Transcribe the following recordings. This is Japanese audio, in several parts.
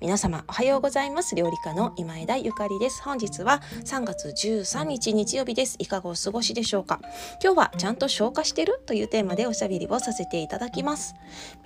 皆様おはようございます。料理家の今枝ゆかりです。本日は3月13日日曜日です。いかがお過ごしでしょうか？今日はちゃんと消化してるというテーマでおしゃべりをさせていただきます。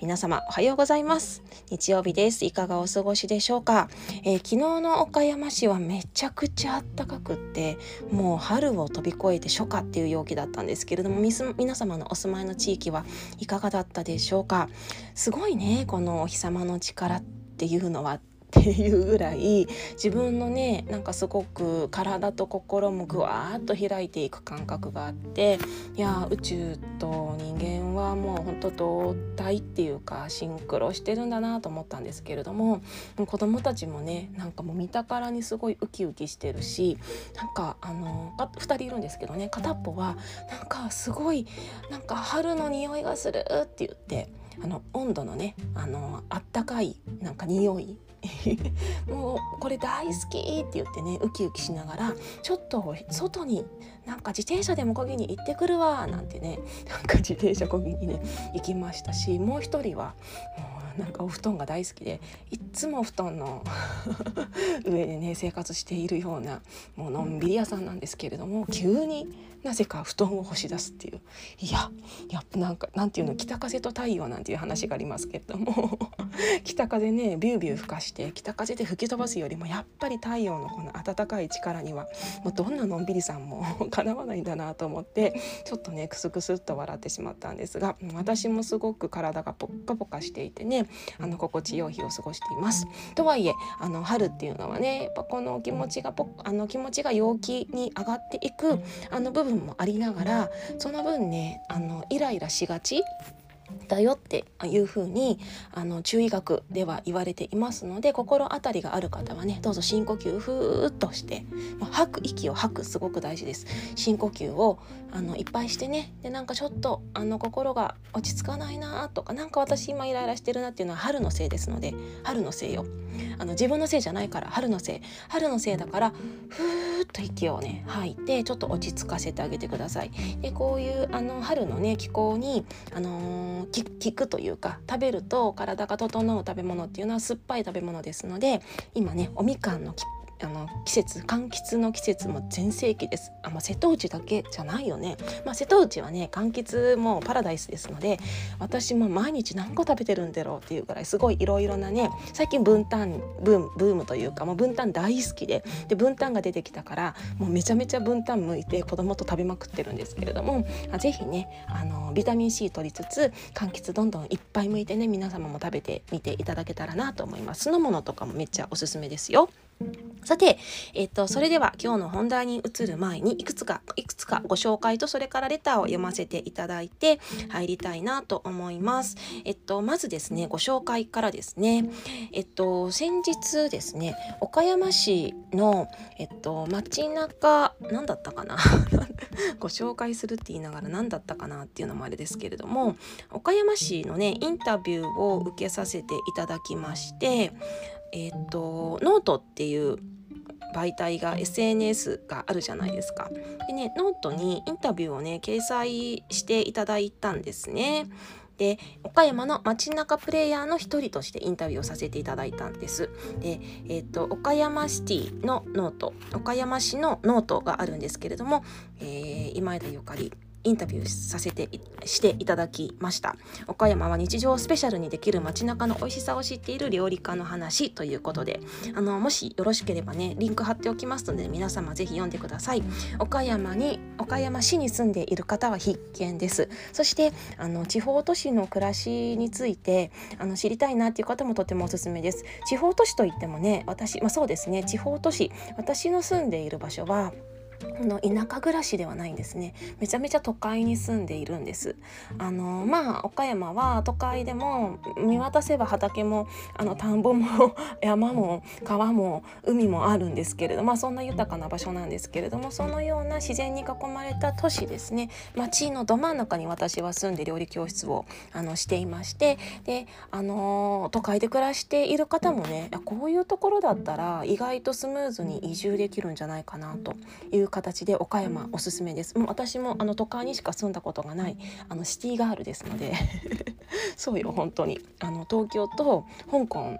皆様おはようございます。日曜日です。いかがお過ごしでしょうか、えー、昨日の岡山市はめちゃくちゃ暖かくってもう春を飛び越えて初夏っていう陽気だったんですけれども皆様のお住まいの地域はいかがだったでしょうか？すごいねこのお日様の力って。ていうのはっていうぐらい自分のねなんかすごく体と心もぐわーっと開いていく感覚があっていや宇宙と人間はもうほんと同体っていうかシンクロしてるんだなと思ったんですけれども子供たちもねなんかもう見たからにすごいウキウキしてるしなんかあの2人いるんですけどね片っぽはなんかすごいなんか春の匂いがするって言ってあの温度のねあのあったかいなんか匂い。もうこれ大好きって言ってねウキウキしながらちょっと外になんか自転車でもこぎに行ってくるわなんてねなんか自転車こぎにね行きましたしもう一人はもうなんかお布団が大好きでいっつも布団の 上でね生活しているようなもうのんびり屋さんなんですけれども急になぜか布団を干し出すっていういややっぱなんかなんていうの北風と太陽なんていう話がありますけれども 北風ねビュービュー吹かして北風で吹き飛ばすよりもやっぱり太陽のこの暖かい力にはもうどんなのんびりさんも かなわないんだなと思ってちょっとねクスクスっと笑ってしまったんですが私もすごく体がポッカポカしていてねあの心地よい日を過ごしています。とはいえあの春っていうのはねやっぱこの気持ちがポあの気持ちが陽気に上がっていくあの部分もありながらその分ねあのイライラしがちだよっていうふうにあの中医学では言われていますので心当たりがある方はねどうぞ深呼吸ふーっとして、吐く息を吐くすごく大事です。深呼吸をあのいっぱいしてねでなんかちょっとあの心が落ち着かないなとか何か私今イライラしてるなっていうのは春のせいですので春のせいよ。あの自分のせいじゃないから春のせい。春のせいだからふーっと息をね吐いてちょっと落ち着かせてあげてください。でこういうあの春のね気候にあのー効くというか食べると体が整う食べ物っていうのは酸っぱい食べ物ですので今ねおみかんのあの季節柑橘の季節も全盛期です。あ、まあ、瀬戸内だけじゃないよね、まあ、瀬戸内はね柑橘もパラダイスですので私も毎日何個食べてるんだろうっていうぐらいすごいいろいろなね最近分担ブームというかもう分担大好きでで分担が出てきたからもうめちゃめちゃ分担向いて子供と食べまくってるんですけれども是非ねあのビタミン C 取りつつ柑橘どんどんいっぱい向いてね皆様も食べてみていただけたらなと思います。酢の物とかもめっちゃおすすめですよ。さて、えっと、それでは今日の本題に移る前にいくつかいくつかご紹介とそれからレターを読ませていただいて入りたいなと思います。えっと、まずですねご紹介からですねえっと先日ですね岡山市のえっと街中何だったかな？ご紹介するって言いながら何だったかなっていうのもあれですけれども岡山市のねインタビューを受けさせていただきましてえっ、とノートっていう媒体が SNS があるじゃないですか。でねノートにインタビューをね掲載していただいたんですね。で岡山の街中プレイヤーの一人としてインタビューをさせていただいたんです。で、えーと、岡山シティのノート岡山市のノートがあるんですけれども、えー、今枝ゆかりインタビューさせてしていただきました。岡山は日常スペシャルにできる街中の美味しさを知っている料理家の話ということであのもしよろしければねリンク貼っておきますので皆様ぜひ読んでください。岡山に岡山市に住んでいる方は必見です。そしてあの地方都市の暮らしについてあの知りたいなっていう方もとてもおすすめです。地方都市といってもね私まあそうですね。地方都市私の住んでいる場所はの田舎暮らしではないんですね。めちゃめちゃ都会に住んでいるんです。あのまあ岡山は都会でも見渡せば畑もあの田んぼも 山も川も海もあるんですけれどまあそんな豊かな場所なんですけれどもそのような自然に囲まれた都市ですね。町のど真ん中に私は住んで料理教室をあのしていましてであの都会で暮らしている方もねこういうところだったら意外とスムーズに移住できるんじゃないかなという形で岡山おすすめです。もう私もあの都会にしか住んだことがないあのシティガールですので そうよ本当に。あの東京と香港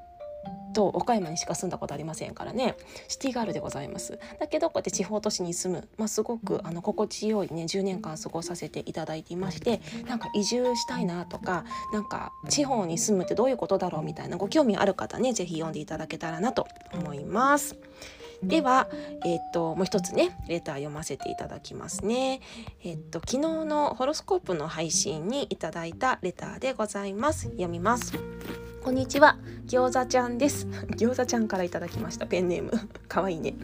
と岡山にしか住んだことありませんからね。シティガールでございます。だけどこうやって地方都市に住む、まあ、すごくあの心地よいね10年間過ごさせていただいていましてなんか移住したいなとかなんか地方に住むってどういうことだろうみたいなご興味ある方ね是非読んでいただけたらなと思います。では、えっ、ともう一つねレター読ませていただきますね。えっ、と昨日のホロスコープの配信にいただいたレターでございます。読みます。こんにちは、餃子ちゃんです。餃子ちゃんからいきました。ペンネーム。かわいいね。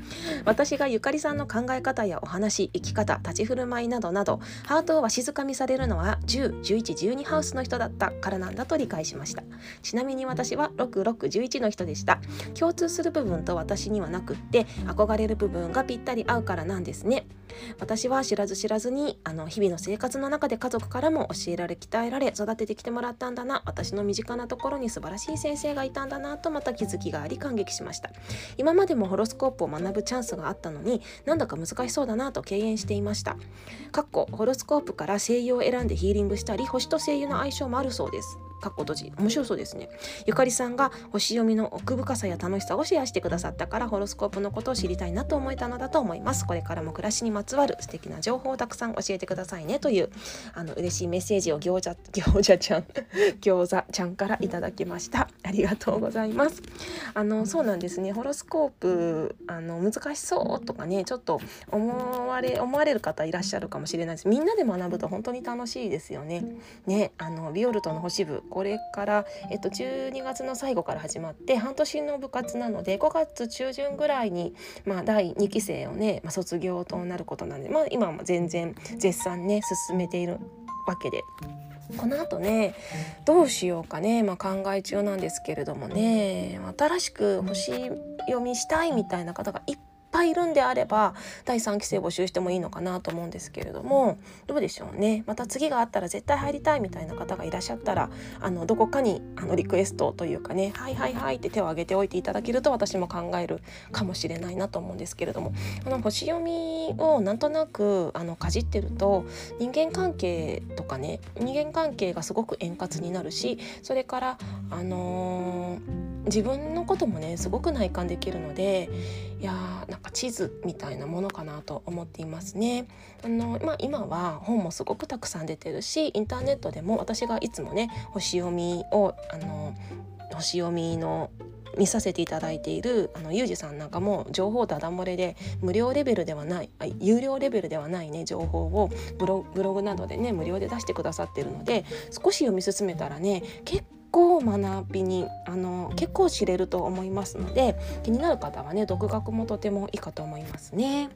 私がゆかりさんの考え方やお話、生き方、立ち振る舞いなどなど、ハートをわしづかみされるのは10、11、12ハウスの人だったからなんだと理解しました。ちなみに私は6、6、11の人でした。共通する部分と私にはなくって、憧れる部分がぴったり合うからなんですね。私は知らず知らずにあの日々の生活の中で家族からも教えられ鍛えられ育ててきてもらったんだな。私の身近なところに素晴らしい先生がいたんだなとまた気づきがあり感激しました。今までもホロスコープを学ぶチャンスがあったのになんだか難しそうだなと敬遠していました。かっこホロスコープから声優を選んでヒーリングしたり星と声優の相性もあるそうです。かっこ閉じ。面白そうですね。ゆかりさんが星読みの奥深さや楽しさをシェアしてくださったからホロスコープのことを知りたいなと思えたのだと思います。これからも暮らしにまつわる素敵な情報をたくさん教えてくださいねというあの嬉しいメッセージを餃子餃子ちゃん 餃子ちゃんからいただきました。ありがとうございます。あのそうなんですね。ホロスコープあの難しそうとかねちょっと思われ思われる方いらっしゃるかもしれないです。みんなで学ぶと本当に楽しいですよね。ねあのビオルトの星部これから、えっと、12月の最後から始まって半年の部活なので5月中旬ぐらいに、まあ、第2期生をね、まあ、卒業となることなんで、まあ、今も全然絶賛ね進めているわけで。この後ねどうしようかね、まあ、考え中なんですけれどもね新しく星読みしたいみたいな方がいっぱいいるんであれば第3期生募集してもいいのかなと思うんですけれどもどうでしょうね。また次があったら絶対入りたいみたいな方がいらっしゃったらあのどこかにあのリクエストというかね「はいはいはい」って手を挙げておいていただけると私も考えるかもしれないなと思うんですけれどもこの星読みをなんとなくあのかじってると人間関係とかね人間関係がすごく円滑になるしそれからあのー自分のこともねすごく内観できるのでいやーなんか地図みたいなものかなと思っていますね。あのまあ、今は本もすごくたくさん出てるしインターネットでも私がいつもね星読みをあの星読みの見させていただいているあのユージさんなんかも情報ダダ漏れで無料レベルではないあ有料レベルではないね情報をブログなどでね無料で出してくださってるので少し読み進めたらね結構学びにあの結構知れると思いますので気になる方はね独学もとてもいいかと思いますね。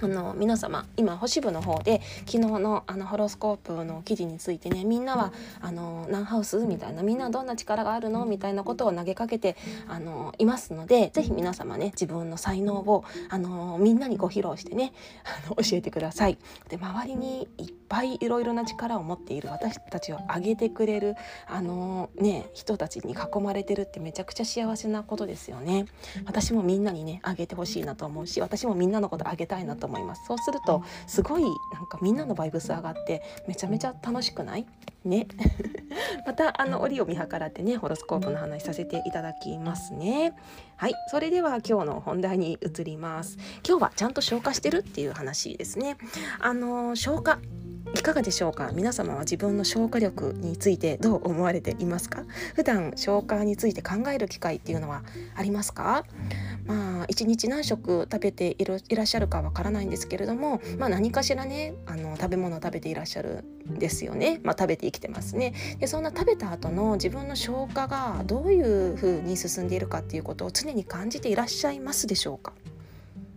あの皆様今星部の方で昨日のあのホロスコープの記事についてねみんなはあの何ハウスみたいなみんなどんな力があるの？みたいなことを投げかけてあのいますので是非皆様ね自分の才能をあのみんなにご披露してねあの教えてください。で周りにいっぱいいろいろな力を持っている私たちを上げてくれるあのね人たちに囲まれてるってめちゃくちゃ幸せなことですよね。私もみんなにね上げてほしいなと思うし私もみんなのこと上げたいなと思います。そうするとすごいなんかみんなのバイブス上がってめちゃめちゃ楽しくない？ね。またあの折を見計らってねホロスコープの話させていただきますね。はい。それでは今日の本題に移ります。今日はちゃんと消化してるっていう話ですね。あの消化。いかがでしょうか？皆様は自分の消化力についてどう思われていますか？普段消化について考える機会っていうのはありますか？まあ一日何食食べていらっしゃるかわからないんですけれども、まあ、何かしらねあの食べ物を食べていらっしゃるんですよね、まあ、食べて生きてますね。でそんな食べた後の自分の消化がどういうふうに進んでいるかっていうことを常に感じていらっしゃいますでしょうか？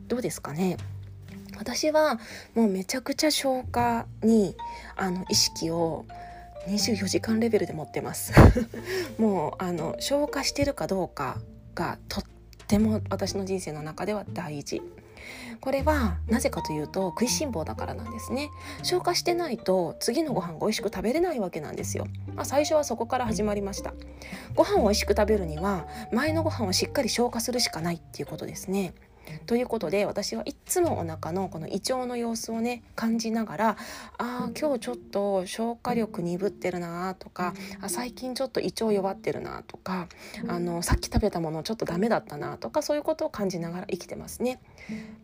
どうですかね？私はもうめちゃくちゃ消化にあの意識を24時間レベルで持ってます。もうあの消化してるかどうかがとっても私の人生の中では大事。これはなぜかというと食いしん坊だからなんですね。消化してないと次のご飯が美味しく食べれないわけなんですよ、まあ、最初はそこから始まりました。ご飯を美味しく食べるには前のご飯をしっかり消化するしかないっていうことですね。ということで私はいつもお腹のこの胃腸の様子をね感じながらあ今日ちょっと消化力鈍ってるなとかあ最近ちょっと胃腸弱ってるなとかあのさっき食べたものちょっとダメだったなとかそういうことを感じながら生きてますね。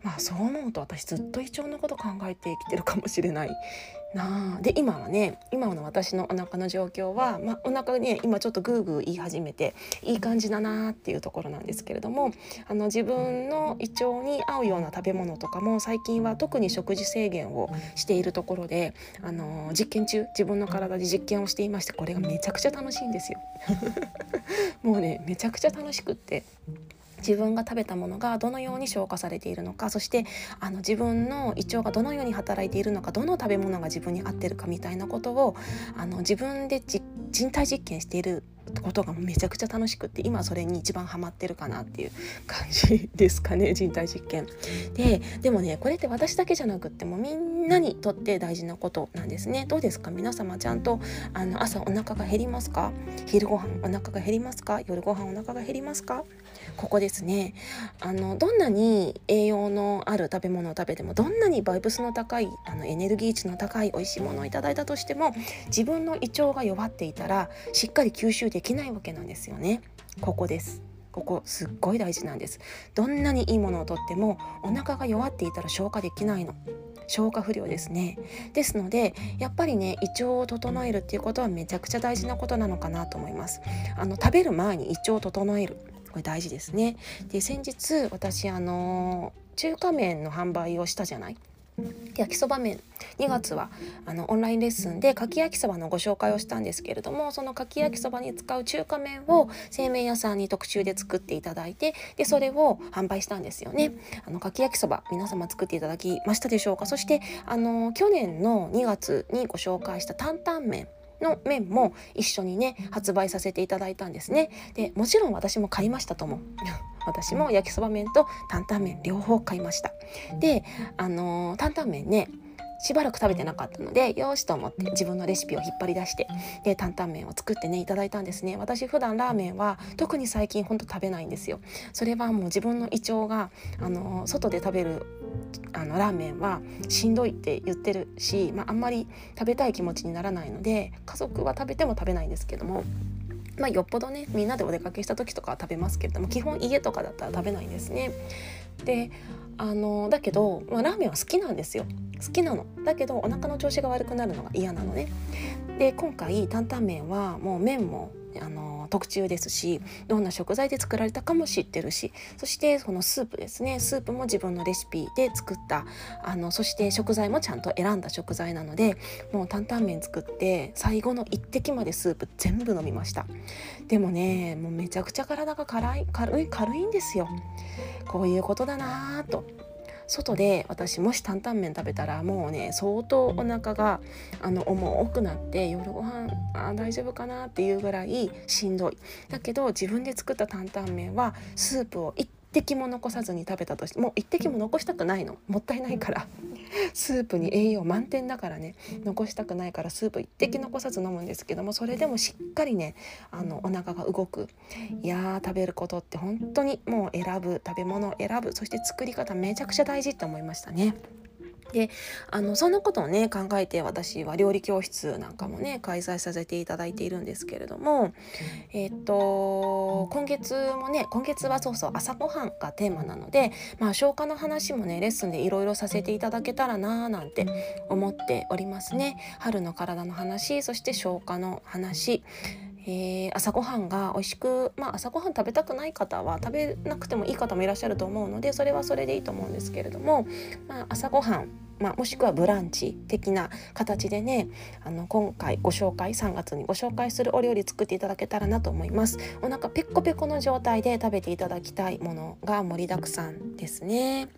まあそう思うと私ずっと胃腸のこと考えて生きてるかもしれないなあで今はね今の私のお腹の状況は、まあ、お腹ね今ちょっとグーグー言い始めていい感じだなっていうところなんですけれどもあの自分の胃腸に合うような食べ物とかも最近は特に食事制限をしているところであの実験中自分の体で実験をしていましてこれがめちゃくちゃ楽しいんですよ。もうねめちゃくちゃ楽しくって。自分が食べたものがどのように消化されているのかそしてあの自分の胃腸がどのように働いているのかどの食べ物が自分に合ってるかみたいなことをあの自分で人体実験していることがめちゃくちゃ楽しくって今それに一番ハマってるかなっていう感じですかね人体実験。ででもねこれって私だけじゃなくってもみんなにとって大事なことなんですね。どうですか？皆様ちゃんとあの朝お腹が減りますか？昼ご飯お腹が減りますか？夜ご飯お腹が減りますか？ここですね。あのどんなに栄養のある食べ物を食べてもどんなにバイブスの高いあのエネルギー値の高い美味しいものをいただいたとしても自分の胃腸が弱っていたらしっかり吸収できないわけなんですよね。ここです。ここすっごい大事なんです。どんなにいいものをとってもお腹が弱っていたら消化できないの。消化不良ですね。ですのでやっぱりね胃腸を整えるっていうことはめちゃくちゃ大事なことなのかなと思います。あの食べる前に胃腸を整える。これ大事ですね。で先日私あの中華麺の販売をしたじゃない？焼きそば麺。2月はあのオンラインレッスンでかき焼きそばのご紹介をしたんですけれどもそのかき焼きそばに使う中華麺を製麺屋さんに特注で作っていただいてでそれを販売したんですよね。あのかき焼きそば皆様作っていただきましたでしょうか。そしてあの去年の2月にご紹介した担々麺。の面も一緒にね発売させていただいたんですね。でもちろん私も買いましたと思う 私も焼きそば麺と担々麺両方買いました。であのー、担々麺ねしばらく食べてなかったのでよしと思って自分のレシピを引っ張り出してで担々麺を作ってねいただいたんですね私普段ラーメンは特に最近ほんと食べないんですよそれはもう自分の胃腸があの外で食べるあのラーメンはしんどいって言ってるし、まあ、あんまり食べたい気持ちにならないので家族は食べても食べないんですけどもまあ、よっぽどねみんなでお出かけした時とかは食べますけれども基本家とかだったら食べないんですね。であのだけど、まあ、ラーメンは好きなんですよ。好きなの。だけどお腹の調子が悪くなるのが嫌なのね。で今回担々麺はもう麺もあの特注ですしどんな食材で作られたかも知ってるしそしてそのスープですね。スープも自分のレシピで作った。あのそして食材もちゃんと選んだ食材なのでもう担々麺作って最後の一滴までスープ全部飲みました。でもねもうめちゃくちゃ体が軽い軽い軽いんですよ。こういうことだなと。外で私もし担々麺食べたらもうね相当お腹があの重くなって夜ご飯あ大丈夫かなっていうぐらいしんどい。だけど自分で作った担々麺はスープを一滴も残さずに食べたとしてもう一滴も残したくないの。もったいないから。スープに栄養満点だからね。残したくないからスープ一滴残さず飲むんですけどもそれでもしっかりねあのお腹が動く。いやー食べることって本当にもう選ぶ。食べ物を選ぶ。そして作り方めちゃくちゃ大事って思いましたね。であのそんなことをね考えて私は料理教室なんかもね開催させていただいているんですけれどもえっと今月もね今月はそうそう朝ごはんがテーマなのでまあ消化の話もねレッスンでいろいろさせていただけたらなーなんて思っておりますね。春の体の話そして消化の話。えー、朝ごはんが美味しく、まあ、朝ごはん食べたくない方は食べなくてもいい方もいらっしゃると思うのでそれはそれでいいと思うんですけれども、まあ、朝ごはんまあ、もしくはブランチ的な形でねあの今回ご紹介3月にご紹介するお料理作っていただけたらなと思います。お腹ペコペコの状態で食べていただきたいものが盛りだくさんですね。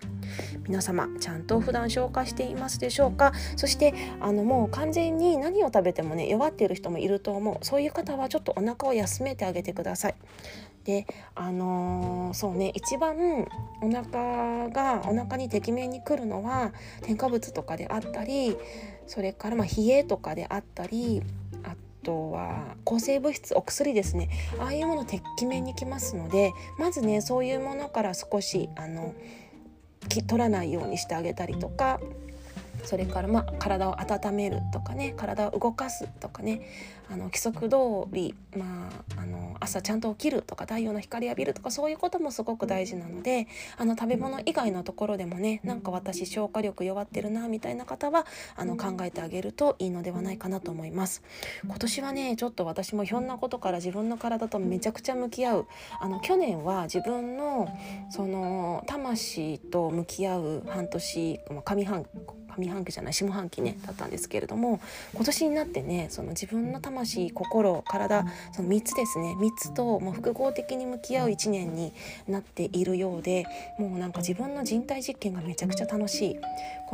皆様ちゃんと普段消化していますでしょうか？そしてあのもう完全に何を食べてもね弱っている人もいると思う。そういう方はちょっとお腹を休めてあげてください。であのー、そうね一番お腹がお腹にてきめんにくるのは添加物とかであったりそれからまあ冷えとかであったりあとは抗生物質お薬ですね。ああいうものてきめんにきますのでまずねそういうものから少しあの取らないようにしてあげたりとかそれからまあ体を温めるとかね体を動かすとかねあの規則通り、まあ、あの朝ちゃんと起きるとか太陽の光浴びるとかそういうこともすごく大事なのであの食べ物以外のところでもねなんか私消化力弱ってるなみたいな方はあの考えてあげるといいのではないかなと思います。今年はねちょっと私もひょんなことから自分の体とめちゃくちゃ向き合うあの去年は自分のその魂と向き合う半年上半上半期じゃない下半期ねだったんですけれども今年になってねその自分の魂心体その3つですね3つともう複合的に向き合う1年になっているようでもうなんか自分の人体実験がめちゃくちゃ楽しい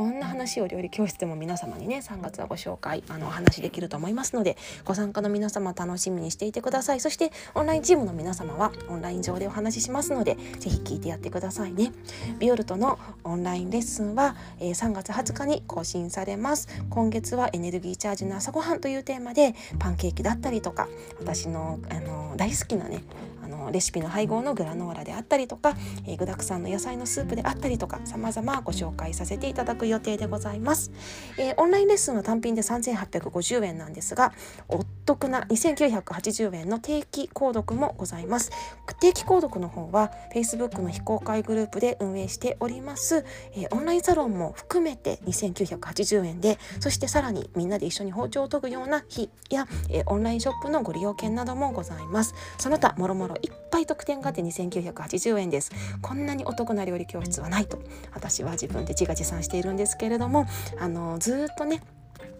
こんな話を料理教室でも皆様にね3月はご紹介あのお話できると思いますのでご参加の皆様楽しみにしていてください。そしてオンラインチームの皆様はオンライン上でお話ししますので是非聞いてやってくださいね。ビオルトのオンラインレッスンは、えー、3月20日に更新されます。今月はエネルギーチャージの朝ごはんというテーマでパンケーキだったりとか私のあの大好きなねレシピの配合のグラノーラであったりとか、えー、具だくさんの野菜のスープであったりとか様々ご紹介させていただく予定でございます、えー、オンラインレッスンは単品で3850円なんですがお得な2980円の定期購読もございます。定期購読の方は Facebook の非公開グループで運営しております、えー、オンラインサロンも含めて2980円でそしてさらにみんなで一緒に包丁を研ぐような日や、えー、オンラインショップのご利用券などもございます。その他もろもろいっぱい得点があって2980円です。こんなにお得な料理教室はないと。私は自分で自画自賛しているんですけれどもあのずっとね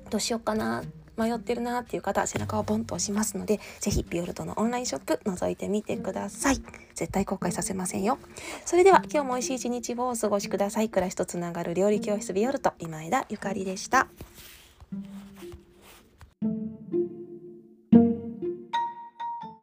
どうしようかな迷ってるなっていう方背中をボンと押しますので是非ビオルトのオンラインショップ覗いてみてください。絶対後悔させませんよ。それでは今日も美味しい一日をお過ごしください。暮らしとつながる料理教室ビオルト今枝ゆかりでした。